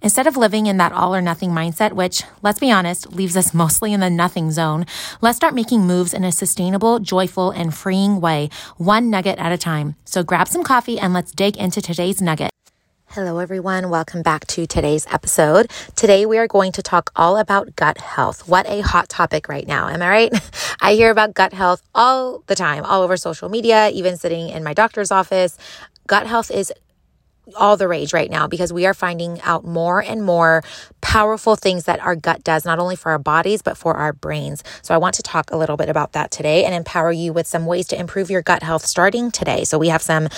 Instead of living in that all or nothing mindset, which, let's be honest, leaves us mostly in the nothing zone, let's start making moves in a sustainable, joyful, and freeing way, one nugget at a time. So grab some coffee and let's dig into today's nugget. Hello, everyone. Welcome back to today's episode. Today, we are going to talk all about gut health. What a hot topic right now. Am I right? I hear about gut health all the time, all over social media, even sitting in my doctor's office. Gut health is all the rage right now because we are finding out more and more powerful things that our gut does, not only for our bodies, but for our brains. So I want to talk a little bit about that today and empower you with some ways to improve your gut health starting today. So we have some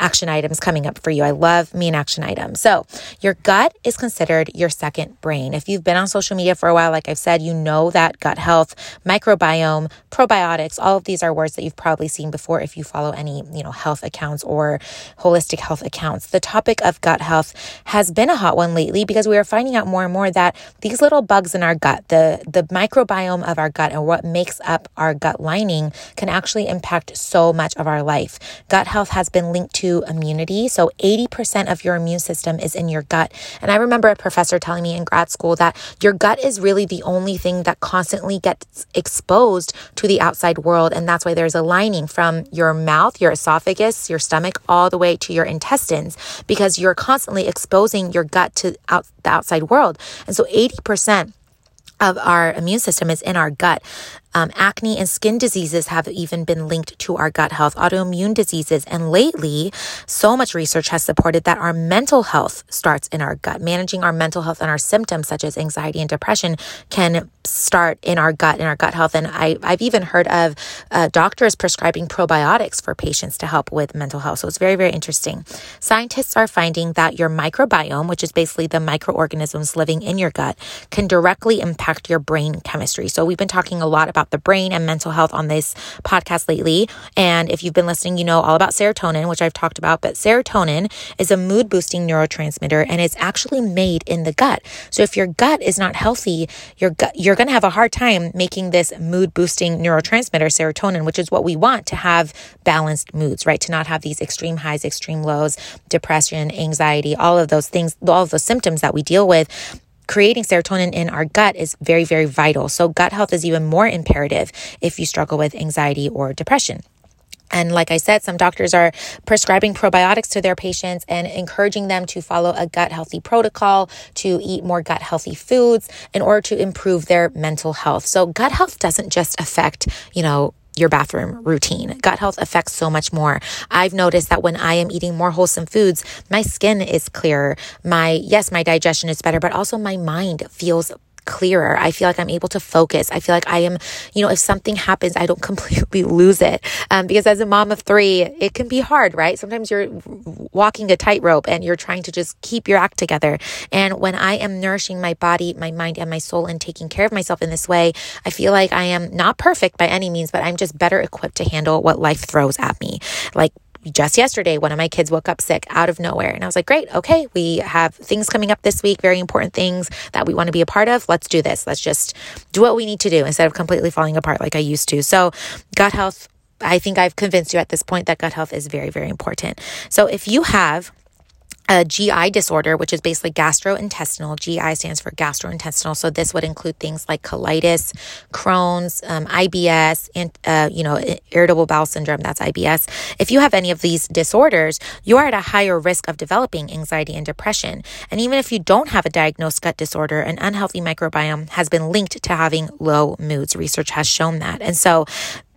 action items coming up for you. I love me an action item. So, your gut is considered your second brain. If you've been on social media for a while, like I've said, you know that gut health, microbiome, probiotics, all of these are words that you've probably seen before if you follow any, you know, health accounts or holistic health accounts. The topic of gut health has been a hot one lately because we are finding out more and more that these little bugs in our gut, the the microbiome of our gut and what makes up our gut lining can actually impact so much of our life. Gut health has been linked to to immunity. So 80% of your immune system is in your gut. And I remember a professor telling me in grad school that your gut is really the only thing that constantly gets exposed to the outside world. And that's why there's a lining from your mouth, your esophagus, your stomach, all the way to your intestines, because you're constantly exposing your gut to out, the outside world. And so 80% of our immune system is in our gut. Um, acne and skin diseases have even been linked to our gut health, autoimmune diseases. And lately, so much research has supported that our mental health starts in our gut. Managing our mental health and our symptoms, such as anxiety and depression, can start in our gut, in our gut health. And I, I've even heard of uh, doctors prescribing probiotics for patients to help with mental health. So it's very, very interesting. Scientists are finding that your microbiome, which is basically the microorganisms living in your gut, can directly impact your brain chemistry. So we've been talking a lot about about the brain and mental health on this podcast lately. And if you've been listening, you know all about serotonin, which I've talked about. But serotonin is a mood boosting neurotransmitter and it's actually made in the gut. So if your gut is not healthy, your gut, you're going to have a hard time making this mood boosting neurotransmitter, serotonin, which is what we want to have balanced moods, right? To not have these extreme highs, extreme lows, depression, anxiety, all of those things, all of those symptoms that we deal with creating serotonin in our gut is very, very vital. So, gut health is even more imperative if you struggle with anxiety or depression. And like I said, some doctors are prescribing probiotics to their patients and encouraging them to follow a gut healthy protocol, to eat more gut healthy foods in order to improve their mental health. So gut health doesn't just affect, you know, your bathroom routine. Gut health affects so much more. I've noticed that when I am eating more wholesome foods, my skin is clearer. My, yes, my digestion is better, but also my mind feels clearer. I feel like I'm able to focus. I feel like I am, you know, if something happens, I don't completely lose it. Um, because as a mom of three, it can be hard, right? Sometimes you're walking a tightrope and you're trying to just keep your act together. And when I am nourishing my body, my mind, and my soul and taking care of myself in this way, I feel like I am not perfect by any means, but I'm just better equipped to handle what life throws at me. Like just yesterday, one of my kids woke up sick out of nowhere. And I was like, great, okay, we have things coming up this week, very important things that we want to be a part of. Let's do this. Let's just do what we need to do instead of completely falling apart like I used to. So, gut health, I think I've convinced you at this point that gut health is very, very important. So, if you have a GI disorder, which is basically gastrointestinal. GI stands for gastrointestinal. So this would include things like colitis, Crohn's, um, IBS, and, uh, you know, irritable bowel syndrome. That's IBS. If you have any of these disorders, you are at a higher risk of developing anxiety and depression. And even if you don't have a diagnosed gut disorder, an unhealthy microbiome has been linked to having low moods. Research has shown that. And so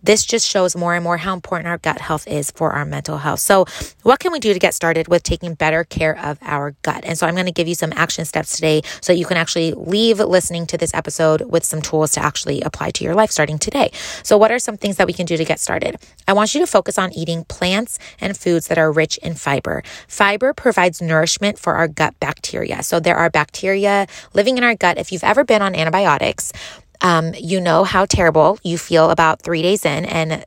this just shows more and more how important our gut health is for our mental health. So, what can we do to get started with taking better care of our gut? And so, I'm going to give you some action steps today so you can actually leave listening to this episode with some tools to actually apply to your life starting today. So, what are some things that we can do to get started? I want you to focus on eating plants and foods that are rich in fiber. Fiber provides nourishment for our gut bacteria. So, there are bacteria living in our gut. If you've ever been on antibiotics, um, you know how terrible you feel about three days in, and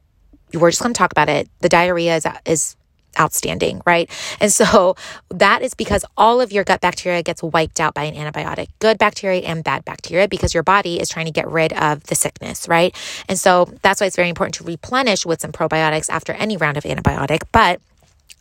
we're just going to talk about it. The diarrhea is, is outstanding, right? And so that is because all of your gut bacteria gets wiped out by an antibiotic, good bacteria and bad bacteria, because your body is trying to get rid of the sickness, right? And so that's why it's very important to replenish with some probiotics after any round of antibiotic. But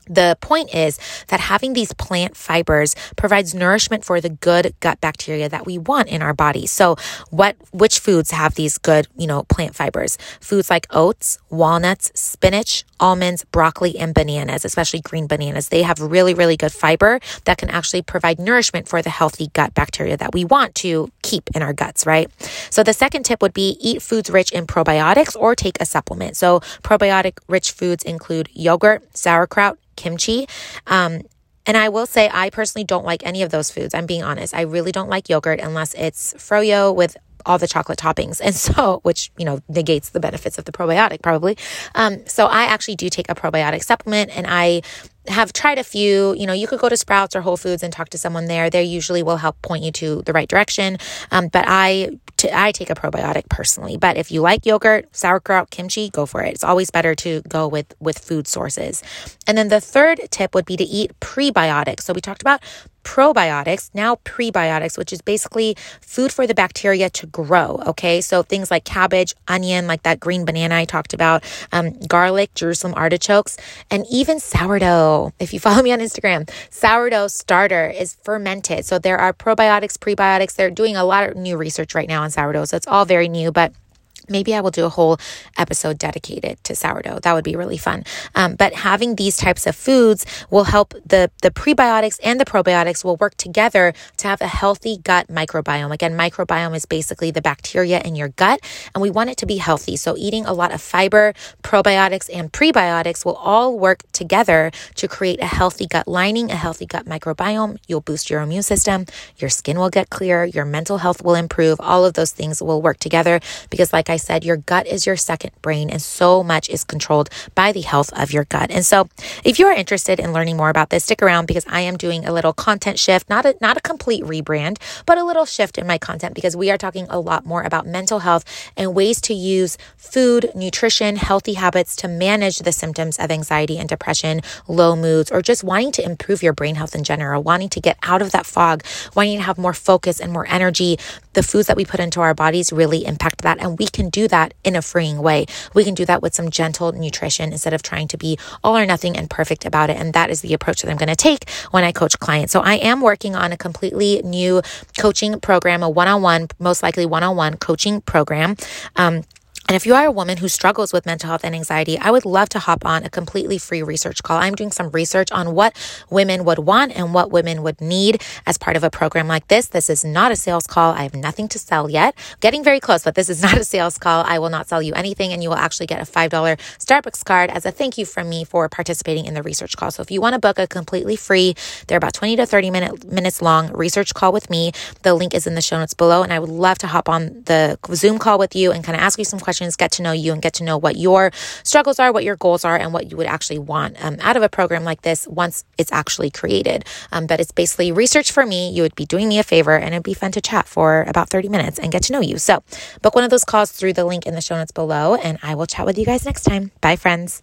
the point is that having these plant fibers provides nourishment for the good gut bacteria that we want in our body. So what which foods have these good, you know, plant fibers? Foods like oats, walnuts, spinach, almonds, broccoli and bananas, especially green bananas. They have really really good fiber that can actually provide nourishment for the healthy gut bacteria that we want to keep in our guts, right? So the second tip would be eat foods rich in probiotics or take a supplement. So probiotic rich foods include yogurt, sauerkraut, kimchi. Um, and I will say, I personally don't like any of those foods. I'm being honest. I really don't like yogurt unless it's froyo with all the chocolate toppings. And so, which, you know, negates the benefits of the probiotic probably. Um, so I actually do take a probiotic supplement and I have tried a few. You know, you could go to Sprouts or Whole Foods and talk to someone there. They usually will help point you to the right direction. Um, but I, t- I take a probiotic personally. But if you like yogurt, sauerkraut, kimchi, go for it. It's always better to go with with food sources. And then the third tip would be to eat prebiotics. So we talked about probiotics, now prebiotics, which is basically food for the bacteria to grow. Okay. So things like cabbage, onion, like that green banana I talked about, um, garlic, Jerusalem artichokes, and even sourdough. If you follow me on Instagram, sourdough starter is fermented. So there are probiotics, prebiotics. They're doing a lot of new research right now on sourdough. So it's all very new, but Maybe I will do a whole episode dedicated to sourdough. That would be really fun. Um, but having these types of foods will help the, the prebiotics and the probiotics will work together to have a healthy gut microbiome. Again, microbiome is basically the bacteria in your gut, and we want it to be healthy. So, eating a lot of fiber, probiotics, and prebiotics will all work together to create a healthy gut lining, a healthy gut microbiome. You'll boost your immune system, your skin will get clear, your mental health will improve. All of those things will work together because, like I I said, your gut is your second brain, and so much is controlled by the health of your gut. And so, if you are interested in learning more about this, stick around because I am doing a little content shift, not a not a complete rebrand, but a little shift in my content because we are talking a lot more about mental health and ways to use food, nutrition, healthy habits to manage the symptoms of anxiety and depression, low moods, or just wanting to improve your brain health in general, wanting to get out of that fog, wanting to have more focus and more energy. The foods that we put into our bodies really impact that, and we can can do that in a freeing way. We can do that with some gentle nutrition instead of trying to be all or nothing and perfect about it. And that is the approach that I'm going to take when I coach clients. So I am working on a completely new coaching program, a one on one, most likely one on one coaching program. Um, and if you are a woman who struggles with mental health and anxiety, I would love to hop on a completely free research call. I'm doing some research on what women would want and what women would need as part of a program like this. This is not a sales call. I have nothing to sell yet. Getting very close, but this is not a sales call. I will not sell you anything and you will actually get a $5 Starbucks card as a thank you from me for participating in the research call. So if you want to book a completely free, they're about 20 to 30 minute, minutes long research call with me. The link is in the show notes below and I would love to hop on the Zoom call with you and kind of ask you some questions questions, get to know you, and get to know what your struggles are, what your goals are, and what you would actually want um, out of a program like this once it's actually created. Um, but it's basically research for me. You would be doing me a favor, and it'd be fun to chat for about 30 minutes and get to know you. So book one of those calls through the link in the show notes below, and I will chat with you guys next time. Bye, friends.